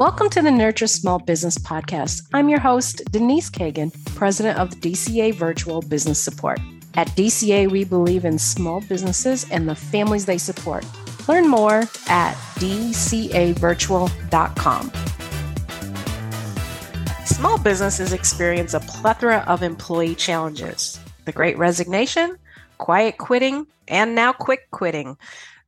Welcome to the Nurture Small Business Podcast. I'm your host, Denise Cagan, president of the DCA Virtual Business Support. At DCA, we believe in small businesses and the families they support. Learn more at dcavirtual.com. Small businesses experience a plethora of employee challenges the great resignation, quiet quitting, and now quick quitting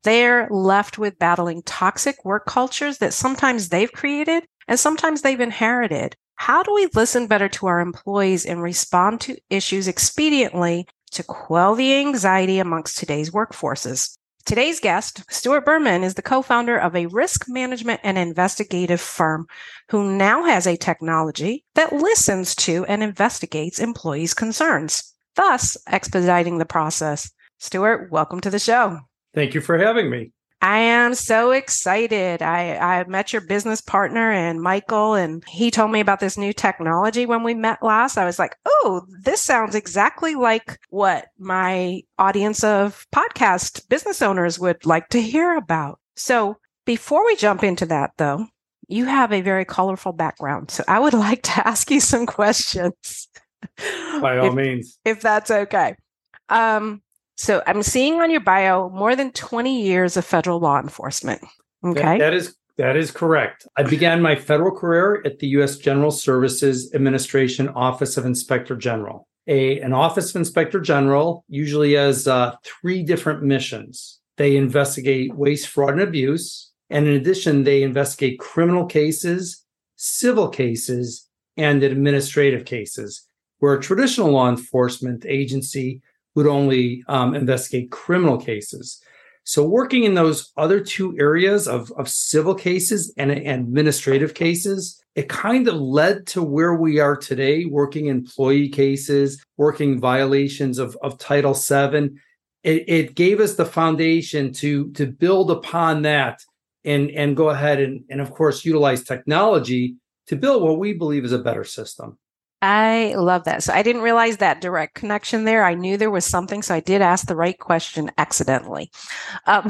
they're left with battling toxic work cultures that sometimes they've created and sometimes they've inherited. How do we listen better to our employees and respond to issues expediently to quell the anxiety amongst today's workforces? Today's guest, Stuart Berman, is the co founder of a risk management and investigative firm who now has a technology that listens to and investigates employees' concerns, thus expediting the process. Stuart, welcome to the show. Thank you for having me. I am so excited. I, I met your business partner and Michael, and he told me about this new technology when we met last. I was like, oh, this sounds exactly like what my audience of podcast business owners would like to hear about. So before we jump into that, though, you have a very colorful background. So I would like to ask you some questions. By all if, means. If that's okay. Um, so I'm seeing on your bio more than 20 years of federal law enforcement. Okay. that, that is that is correct. I began my federal career at the U.S. General Services Administration Office of Inspector General. A, an Office of Inspector General usually has uh, three different missions. They investigate waste, fraud, and abuse. And in addition, they investigate criminal cases, civil cases, and administrative cases, where a traditional law enforcement agency would only um, investigate criminal cases. So, working in those other two areas of, of civil cases and, and administrative cases, it kind of led to where we are today, working employee cases, working violations of, of Title VII. It, it gave us the foundation to, to build upon that and, and go ahead and, and, of course, utilize technology to build what we believe is a better system. I love that. So I didn't realize that direct connection there. I knew there was something, so I did ask the right question accidentally. Um,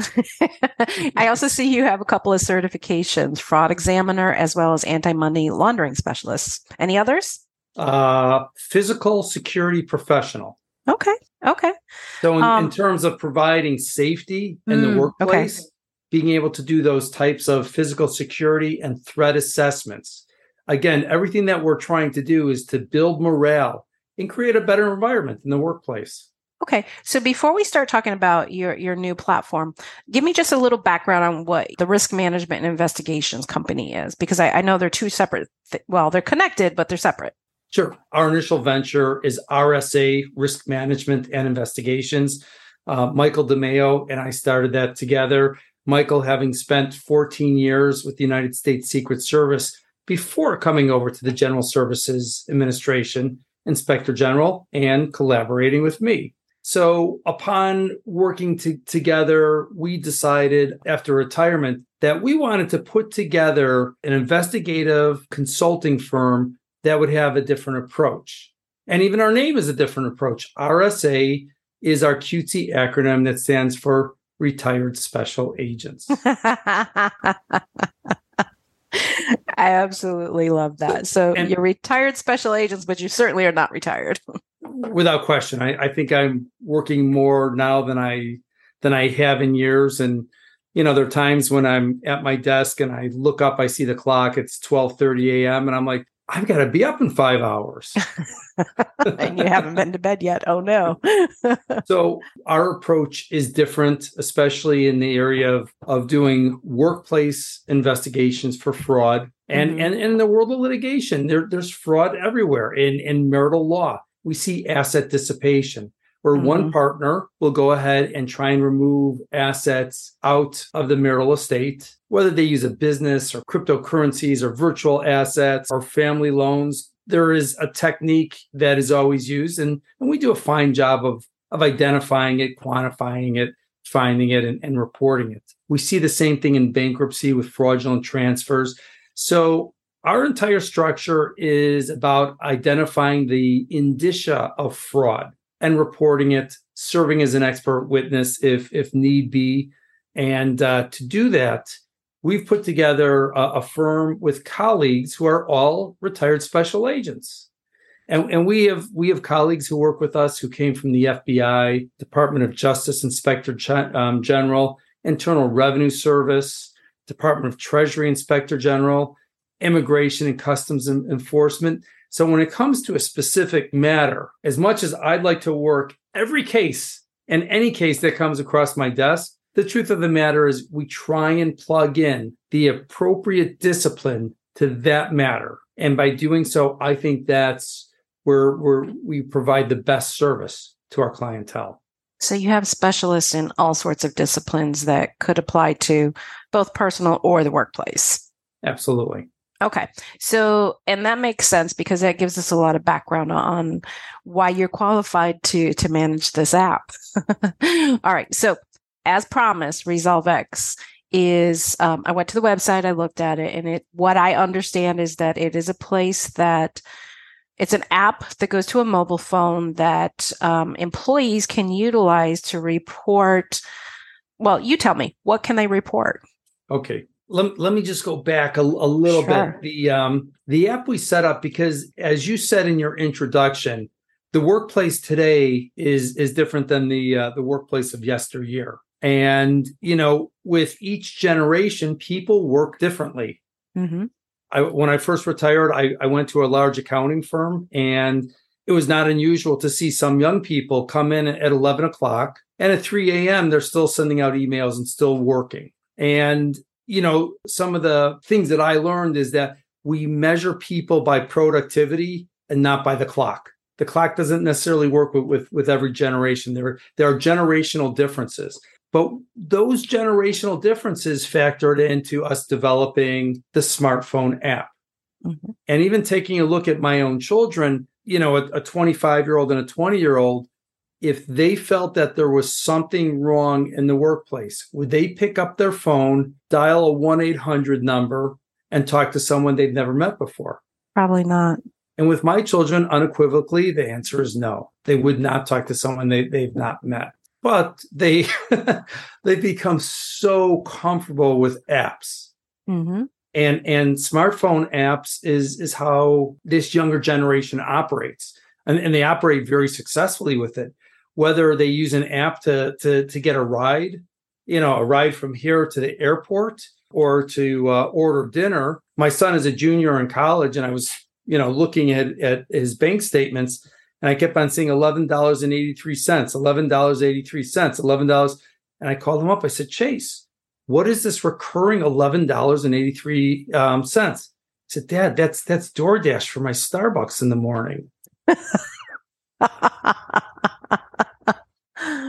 I also see you have a couple of certifications: fraud examiner as well as anti-money laundering specialist. Any others? Uh, physical security professional. Okay. Okay. So in, um, in terms of providing safety in mm, the workplace, okay. being able to do those types of physical security and threat assessments again, everything that we're trying to do is to build morale and create a better environment in the workplace. Okay. So before we start talking about your, your new platform, give me just a little background on what the risk management and investigations company is, because I, I know they're two separate, th- well, they're connected, but they're separate. Sure. Our initial venture is RSA Risk Management and Investigations. Uh, Michael DeMeo and I started that together. Michael, having spent 14 years with the United States Secret Service, before coming over to the General Services Administration, Inspector General, and collaborating with me. So, upon working to, together, we decided after retirement that we wanted to put together an investigative consulting firm that would have a different approach. And even our name is a different approach. RSA is our QT acronym that stands for Retired Special Agents. I absolutely love that. So and you're retired special agents, but you certainly are not retired. without question. I, I think I'm working more now than I than I have in years. And you know, there are times when I'm at my desk and I look up, I see the clock, it's 12 30 a.m. And I'm like, I've got to be up in five hours. and you haven't been to bed yet. Oh no. so our approach is different, especially in the area of, of doing workplace investigations for fraud. And, mm-hmm. and, and in the world of litigation, there, there's fraud everywhere in, in marital law. We see asset dissipation where mm-hmm. one partner will go ahead and try and remove assets out of the marital estate, whether they use a business or cryptocurrencies or virtual assets or family loans. There is a technique that is always used, and, and we do a fine job of, of identifying it, quantifying it, finding it, and, and reporting it. We see the same thing in bankruptcy with fraudulent transfers. So our entire structure is about identifying the indicia of fraud and reporting it, serving as an expert witness if if need be. And uh, to do that, we've put together a, a firm with colleagues who are all retired special agents. And, and we have we have colleagues who work with us who came from the FBI, Department of Justice Inspector um, General, Internal Revenue Service, Department of Treasury Inspector General, Immigration and Customs Enforcement. So when it comes to a specific matter, as much as I'd like to work every case and any case that comes across my desk, the truth of the matter is we try and plug in the appropriate discipline to that matter. And by doing so, I think that's where, where we provide the best service to our clientele. So you have specialists in all sorts of disciplines that could apply to both personal or the workplace. Absolutely. Okay. So, and that makes sense because that gives us a lot of background on why you're qualified to to manage this app. All right. So, as promised, Rezolvex is um, I went to the website, I looked at it, and it what I understand is that it is a place that it's an app that goes to a mobile phone that um, employees can utilize to report. Well, you tell me, what can they report? Okay, let, let me just go back a, a little sure. bit. The um, the app we set up because, as you said in your introduction, the workplace today is is different than the uh, the workplace of yesteryear. And you know, with each generation, people work differently. Mm-hmm. I, when I first retired, I, I went to a large accounting firm, and it was not unusual to see some young people come in at 11 o'clock and at 3 a.m. they're still sending out emails and still working. And you know, some of the things that I learned is that we measure people by productivity and not by the clock. The clock doesn't necessarily work with, with, with every generation. There, there are generational differences. But those generational differences factored into us developing the smartphone app. Mm-hmm. And even taking a look at my own children, you know, a 25 year old and a 20 year old, if they felt that there was something wrong in the workplace, would they pick up their phone, dial a 1 800 number, and talk to someone they've never met before? Probably not. And with my children, unequivocally, the answer is no. They would not talk to someone they, they've not met. But they they become so comfortable with apps. Mm-hmm. And and smartphone apps is is how this younger generation operates. And, and they operate very successfully with it whether they use an app to to to get a ride, you know, a ride from here to the airport or to uh, order dinner. My son is a junior in college, and I was, you know, looking at at his bank statements, and I kept on seeing eleven dollars and eighty three cents, eleven dollars eighty three cents, eleven dollars, and I called him up. I said, Chase, what is this recurring eleven dollars and eighty three um, cents? He said, Dad, that's that's DoorDash for my Starbucks in the morning.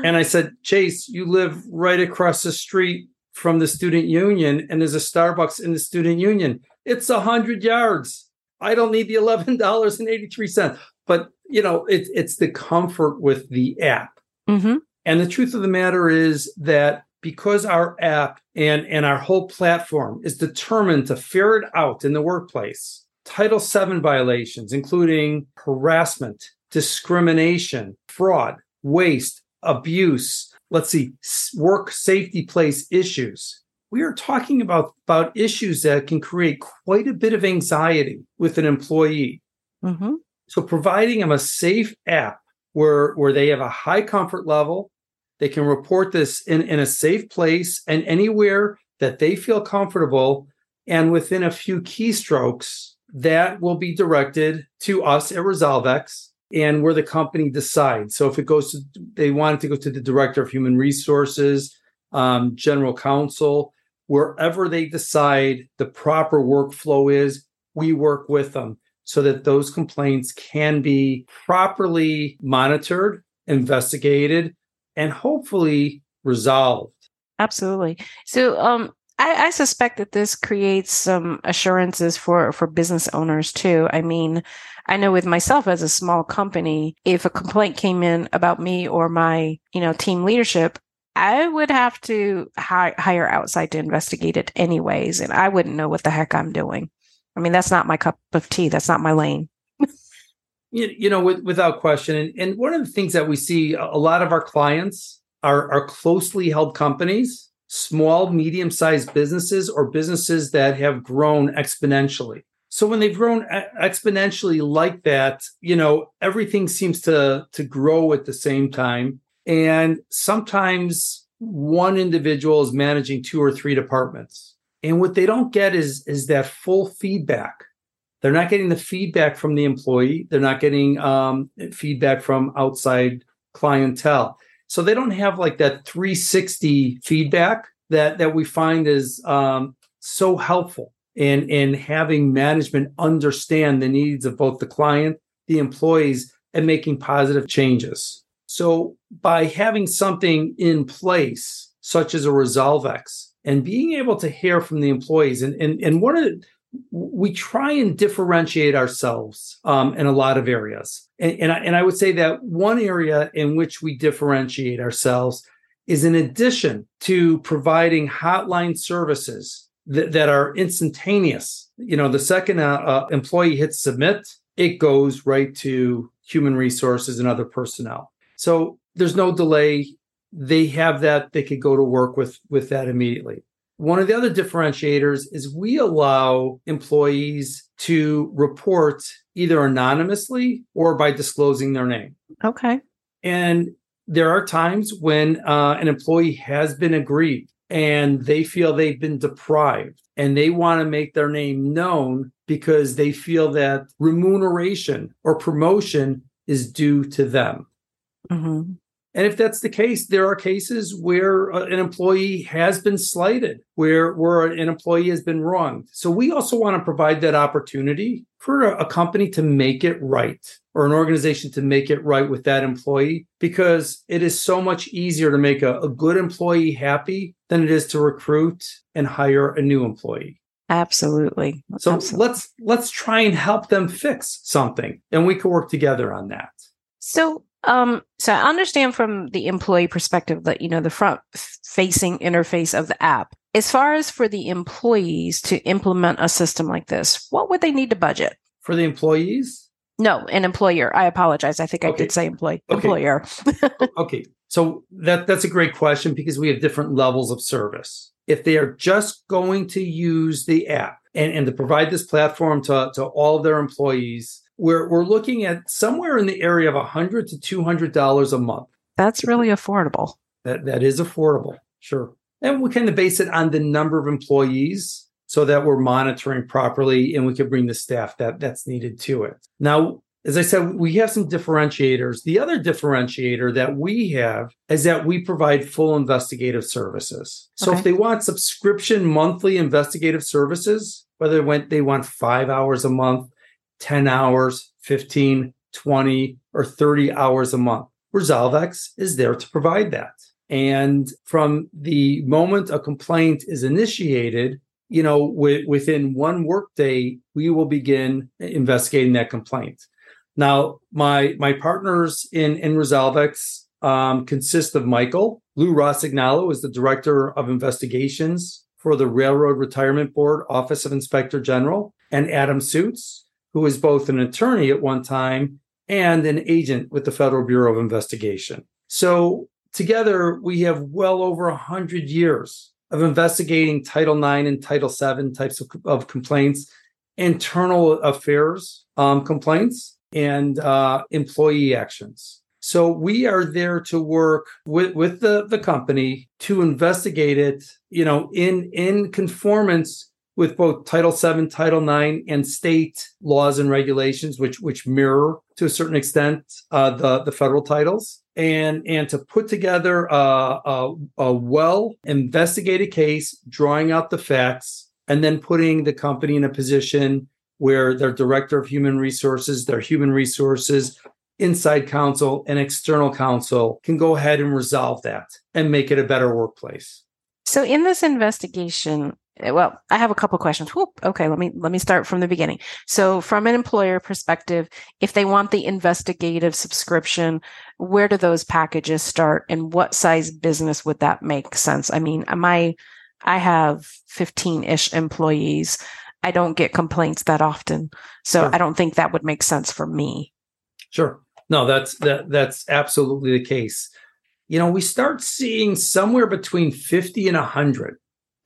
and I said, Chase, you live right across the street from the student union, and there's a Starbucks in the student union. It's a hundred yards. I don't need the eleven dollars and eighty three cents. But you know, it's it's the comfort with the app. Mm-hmm. And the truth of the matter is that because our app and and our whole platform is determined to ferret out in the workplace Title VII violations, including harassment, discrimination, fraud, waste, abuse, let's see, work safety place issues. We are talking about, about issues that can create quite a bit of anxiety with an employee. Mm-hmm. So providing them a safe app where, where they have a high comfort level, they can report this in, in a safe place and anywhere that they feel comfortable. And within a few keystrokes, that will be directed to us at Rezolvex and where the company decides. So if it goes to, they want it to go to the director of human resources, um, general counsel, wherever they decide the proper workflow is, we work with them so that those complaints can be properly monitored, investigated, and hopefully resolved. Absolutely. So, um, I, I, suspect that this creates some assurances for for business owners too. I mean, I know with myself as a small company, if a complaint came in about me or my, you know, team leadership, I would have to hi- hire outside to investigate it anyways, and I wouldn't know what the heck I'm doing. I mean, that's not my cup of tea. That's not my lane. you, you know, with, without question, and, and one of the things that we see a lot of our clients are are closely held companies small, medium sized businesses or businesses that have grown exponentially. So when they've grown exponentially like that, you know, everything seems to, to grow at the same time. And sometimes one individual is managing two or three departments. And what they don't get is, is that full feedback. They're not getting the feedback from the employee. They're not getting um, feedback from outside clientele. So they don't have like that 360 feedback that that we find is um, so helpful in in having management understand the needs of both the client, the employees, and making positive changes. So by having something in place, such as a Rezolvex, and being able to hear from the employees, and and, and one of the we try and differentiate ourselves um, in a lot of areas. And, and I, and, I, would say that one area in which we differentiate ourselves is in addition to providing hotline services that, that are instantaneous. You know, the second uh, uh, employee hits submit, it goes right to human resources and other personnel. So there's no delay. They have that. They could go to work with with that immediately. One of the other differentiators is we allow employees to report either anonymously or by disclosing their name. Okay. And there are times when uh, an employee has been aggrieved and they feel they've been deprived and they want to make their name known because they feel that remuneration or promotion is due to them. Mm-hmm. And if that's the case, there are cases where uh, an employee has been slighted, where, where an employee has been wronged. So we also want to provide that opportunity for a, a company to make it right or an organization to make it right with that employee because it is so much easier to make a, a good employee happy than it is to recruit and hire a new employee. Absolutely. So Absolutely. let's let's try and help them fix something and we can work together on that. So um, so I understand from the employee perspective that you know the front facing interface of the app. As far as for the employees to implement a system like this, what would they need to budget? For the employees? No, an employer. I apologize. I think okay. I did say employee. Okay. Employer. okay. So that that's a great question because we have different levels of service. If they are just going to use the app and, and to provide this platform to, to all of their employees, we're we're looking at somewhere in the area of a hundred to two hundred dollars a month. That's really affordable. That that is affordable, sure. And we kind of base it on the number of employees so that we're monitoring properly and we can bring the staff that that's needed to it. Now, as I said, we have some differentiators. The other differentiator that we have is that we provide full investigative services. So okay. if they want subscription monthly investigative services, whether they want five hours a month, 10 hours, 15, 20, or 30 hours a month. Rezolvex is there to provide that. And from the moment a complaint is initiated, you know, w- within one workday, we will begin investigating that complaint. Now, my my partners in in Rezolvex um, consist of Michael Lou Rossignolo is the director of investigations for the Railroad Retirement Board Office of Inspector General, and Adam Suits, who was both an attorney at one time and an agent with the Federal Bureau of Investigation. So together, we have well over 100 years of investigating Title IX and Title VII types of, of complaints, internal affairs um, complaints, and uh, employee actions. So we are there to work with, with the, the company to investigate it, you know, in, in conformance with both Title VII, Title IX, and state laws and regulations, which which mirror to a certain extent uh, the the federal titles, and and to put together a, a, a well investigated case, drawing out the facts, and then putting the company in a position where their director of human resources, their human resources inside counsel and external counsel can go ahead and resolve that and make it a better workplace. So in this investigation, Eh, well i have a couple questions Whoop. okay let me let me start from the beginning so from an employer perspective if they want the investigative subscription where do those packages start and what size business would that make sense i mean my i have 15ish employees i don't get complaints that often so sure. i don't think that would make sense for me sure no that's that that's absolutely the case you know, we start seeing somewhere between 50 and 100.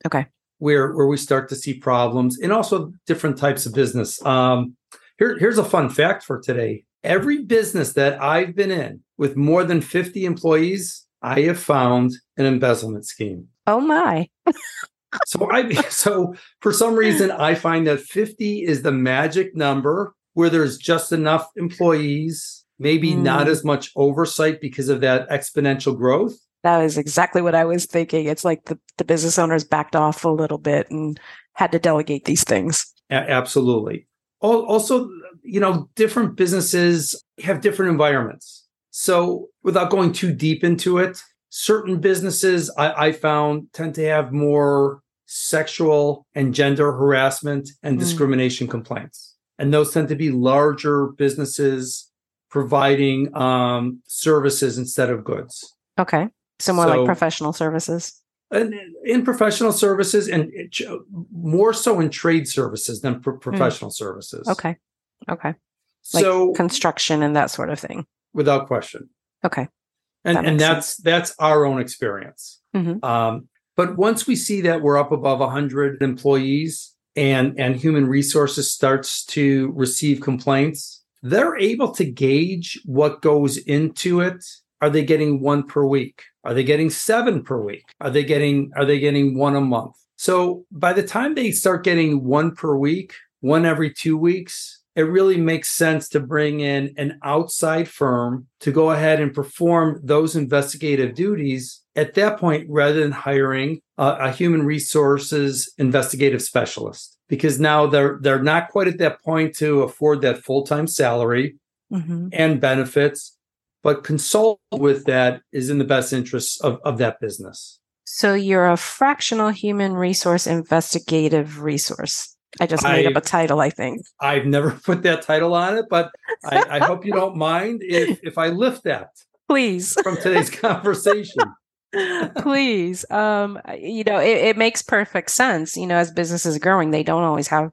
Okay. Where, where we start to see problems and also different types of business. Um, here, here's a fun fact for today. Every business that I've been in with more than 50 employees, I have found an embezzlement scheme. Oh my. so I so for some reason I find that 50 is the magic number where there's just enough employees, maybe mm. not as much oversight because of that exponential growth. That is exactly what I was thinking. It's like the, the business owners backed off a little bit and had to delegate these things. Absolutely. Also, you know, different businesses have different environments. So, without going too deep into it, certain businesses I, I found tend to have more sexual and gender harassment and mm. discrimination complaints. And those tend to be larger businesses providing um, services instead of goods. Okay. So more so, like professional services. And in professional services and more so in trade services than pro- mm. professional mm. services. Okay. Okay. Like so construction and that sort of thing. Without question. Okay and that and that's sense. that's our own experience mm-hmm. um, but once we see that we're up above 100 employees and and human resources starts to receive complaints they're able to gauge what goes into it are they getting one per week? Are they getting seven per week? Are they getting are they getting one a month? So by the time they start getting one per week one every two weeks it really makes sense to bring in an outside firm to go ahead and perform those investigative duties at that point rather than hiring a, a human resources investigative specialist. Because now they're they're not quite at that point to afford that full-time salary mm-hmm. and benefits but consult with that is in the best interest of, of that business so you're a fractional human resource investigative resource I just made I, up a title, I think. I've never put that title on it, but I, I hope you don't mind if, if I lift that. Please. From today's conversation. Please. Um, you know, it, it makes perfect sense. You know, as businesses are growing, they don't always have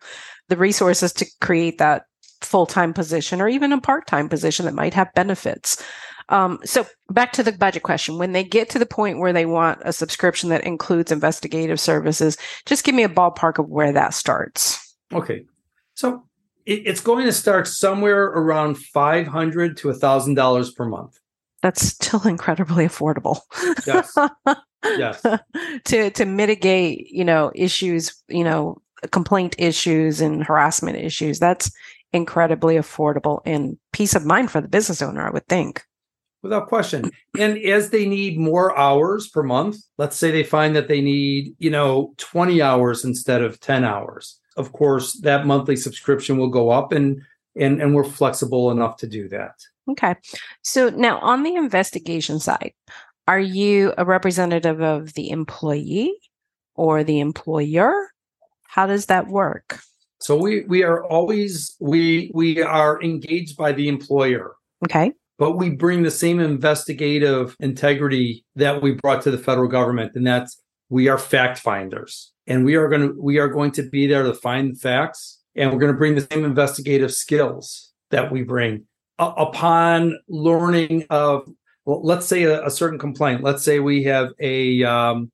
the resources to create that full-time position or even a part-time position that might have benefits. Um, so back to the budget question. When they get to the point where they want a subscription that includes investigative services, just give me a ballpark of where that starts. Okay. So it's going to start somewhere around 500 to $1,000 per month. That's still incredibly affordable. Yes. yes. to, to mitigate, you know, issues, you know, complaint issues and harassment issues. That's incredibly affordable and peace of mind for the business owner, I would think without question. And as they need more hours per month, let's say they find that they need, you know, 20 hours instead of 10 hours. Of course, that monthly subscription will go up and and and we're flexible enough to do that. Okay. So now on the investigation side, are you a representative of the employee or the employer? How does that work? So we we are always we we are engaged by the employer. Okay. But we bring the same investigative integrity that we brought to the federal government and that's we are fact finders. And we are going to we are going to be there to find the facts and we're going to bring the same investigative skills that we bring. Uh, upon learning of well, let's say a, a, certain complaint. Let's say we have a um,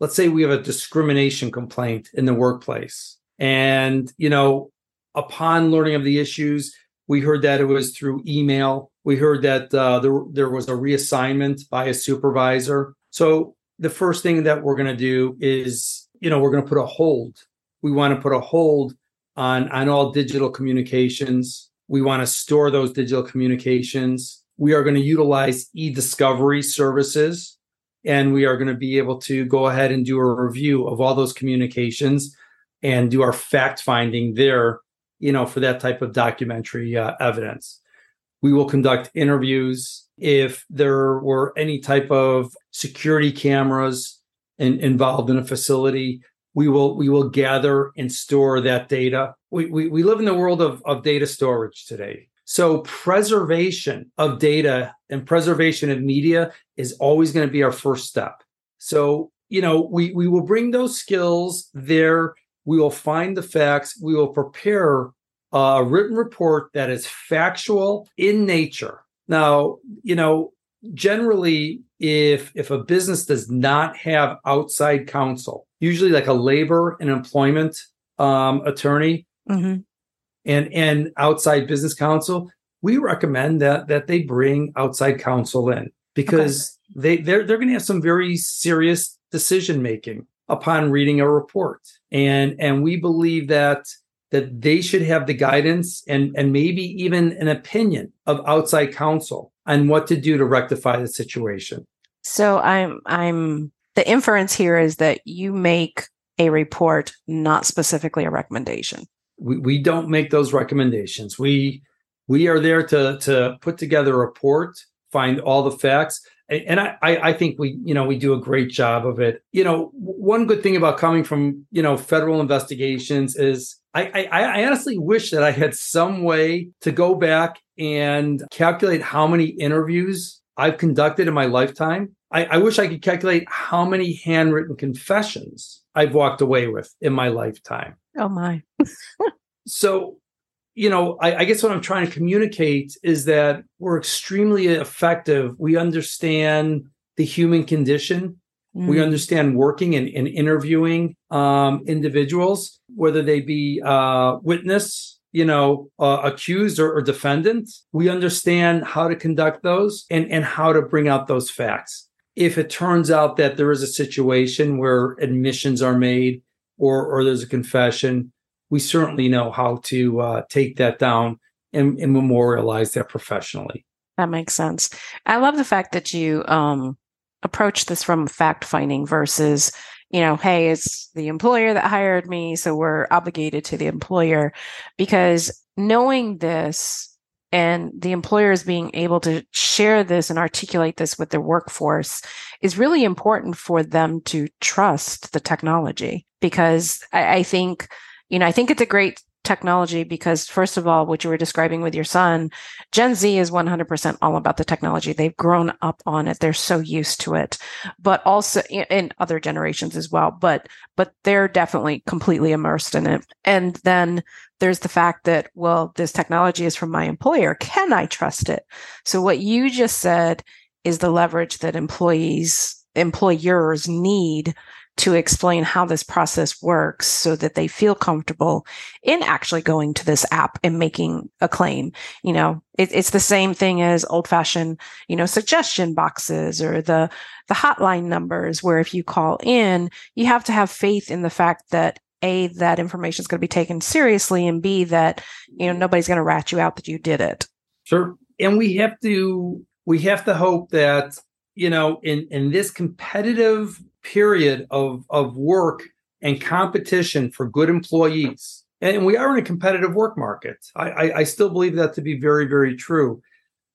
let's say we have a discrimination complaint in the workplace and you know upon learning of the issues we heard that it was through email we heard that uh, there, there was a reassignment by a supervisor. So the first thing that we're going to do is, you know, we're going to put a hold. We want to put a hold on on all digital communications. We want to store those digital communications. We are going to utilize e-discovery services and we are going to be able to go ahead and do a review of all those communications and do our fact finding there, you know, for that type of documentary uh, evidence. We will conduct interviews. If there were any type of security cameras in, involved in a facility, we will we will gather and store that data. We, we, we live in the world of, of data storage today. So preservation of data and preservation of media is always going to be our first step. So, you know, we, we will bring those skills there. We will find the facts. We will prepare a written report that is factual in nature. Now, you know, generally if if a business does not have outside counsel, usually like a labor and employment um, attorney mm-hmm. and and outside business counsel, we recommend that that they bring outside counsel in because okay. they they're they're going to have some very serious decision making upon reading a report, and and we believe that that they should have the guidance and and maybe even an opinion of outside counsel on what to do to rectify the situation. So I'm I'm the inference here is that you make a report, not specifically a recommendation. We we don't make those recommendations. We we are there to to put together a report, find all the facts, and I, I think we you know we do a great job of it. You know one good thing about coming from you know federal investigations is I, I, I honestly wish that i had some way to go back and calculate how many interviews i've conducted in my lifetime. I, I wish i could calculate how many handwritten confessions i've walked away with in my lifetime. Oh my. So you know, I, I, guess what I'm trying to communicate is that we're extremely effective. We understand the human condition. Mm. We understand working and, and interviewing um, individuals, whether they be uh, witness, you know, uh, accused or, or defendant. We understand how to conduct those and, and how to bring out those facts. If it turns out that there is a situation where admissions are made or, or there's a confession, we certainly know how to uh, take that down and, and, memorialize that professionally. That makes sense. I love the fact that you um, approach this from fact finding versus, you know, hey, it's the employer that hired me, so we're obligated to the employer. Because knowing this and the employers being able to share this and articulate this with their workforce is really important for them to trust the technology. Because I, I think you know, I think it's a great technology because first of all what you were describing with your son gen z is 100% all about the technology. They've grown up on it. They're so used to it. But also in other generations as well but but they're definitely completely immersed in it. And then there's the fact that well this technology is from my employer. Can i trust it? So what you just said is the leverage that employees employers need to explain how this process works so that they feel comfortable in actually going to this app and making a claim. You know, it, it's the same thing as old fashioned, you know, suggestion boxes or the, the hotline numbers where if you call in, you have to have faith in the fact that a, that information is going to be taken seriously and B, that, you know, nobody's going to rat you out that you did it. Sure. And we have to, we have to hope that, you know, in, in this competitive period of, of work and competition for good employees. And we are in a competitive work market. I, I, I still believe that to be very, very true.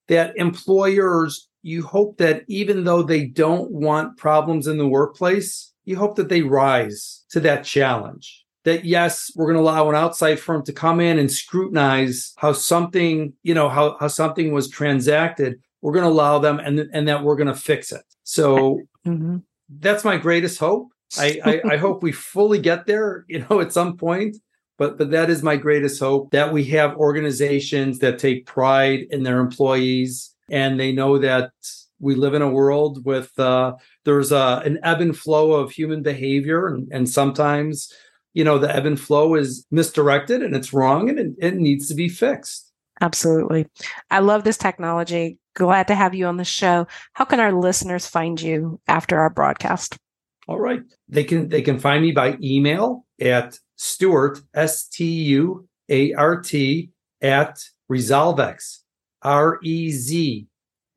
That employers, you hope that even though they don't want problems in the workplace, you hope that they rise to that challenge. That yes, we're going to allow an outside firm to come in and scrutinize how something, you know, how, how something was transacted. We're going to allow them and, and that we're going to fix it. So mm-hmm that's my greatest hope. I, I, I hope we fully get there, you know, at some point. But but that is my greatest hope that we have organizations that take pride in their employees and they know that we live in a world with uh, there's a, an ebb and flow of human behavior and, and sometimes you know the ebb and flow is misdirected and it's wrong and it, it needs to be fixed absolutely i love this technology glad to have you on the show. How can our listeners find you after our broadcast? All right. They can they can find me by email at Stuart S T U A R T at Rezolvex R E Z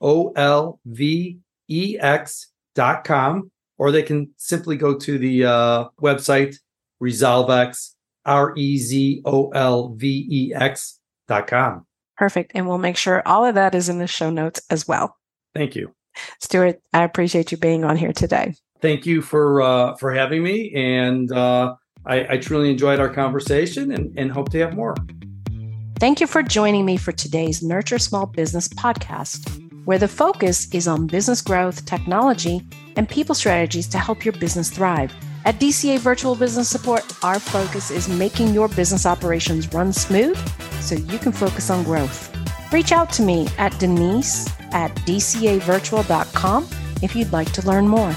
O L V E X dot com, or they can simply go to the uh, website Rezolvex R E Z O L V E X dot com. Perfect. And we'll make sure all of that is in the show notes as well. Thank you. Stuart, I appreciate you being on here today. Thank you for uh, for having me. And uh, I, I truly enjoyed our conversation and, and hope to have more. Thank you for joining me for today's Nurture Small Business podcast, where the focus is on business growth, technology, and people strategies to help your business thrive. At DCA Virtual Business Support, our focus is making your business operations run smooth so you can focus on growth. Reach out to me at Denise at DCAVirtual.com if you'd like to learn more.